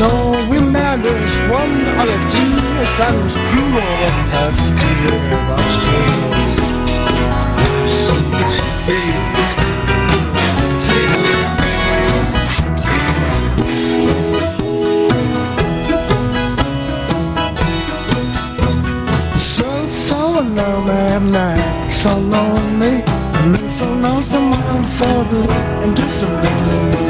So we managed one of two times pure of So, so alone at night, so lonely, and so lonesome, so blue, and disappointed.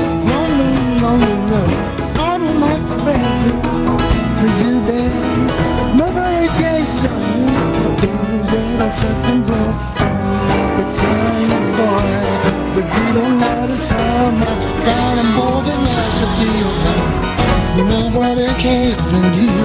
We do bed. Nobody chased on things. We're but we don't notice how much I'm holding as a deal. Nobody cares than you.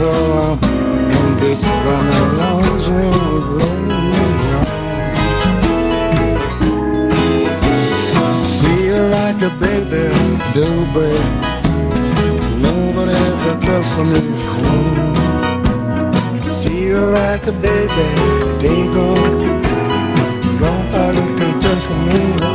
I'm just so alone in this lonesome Feel like a baby, do baby. Nobody ever for me. Feel like a baby, they go. Don't just for me.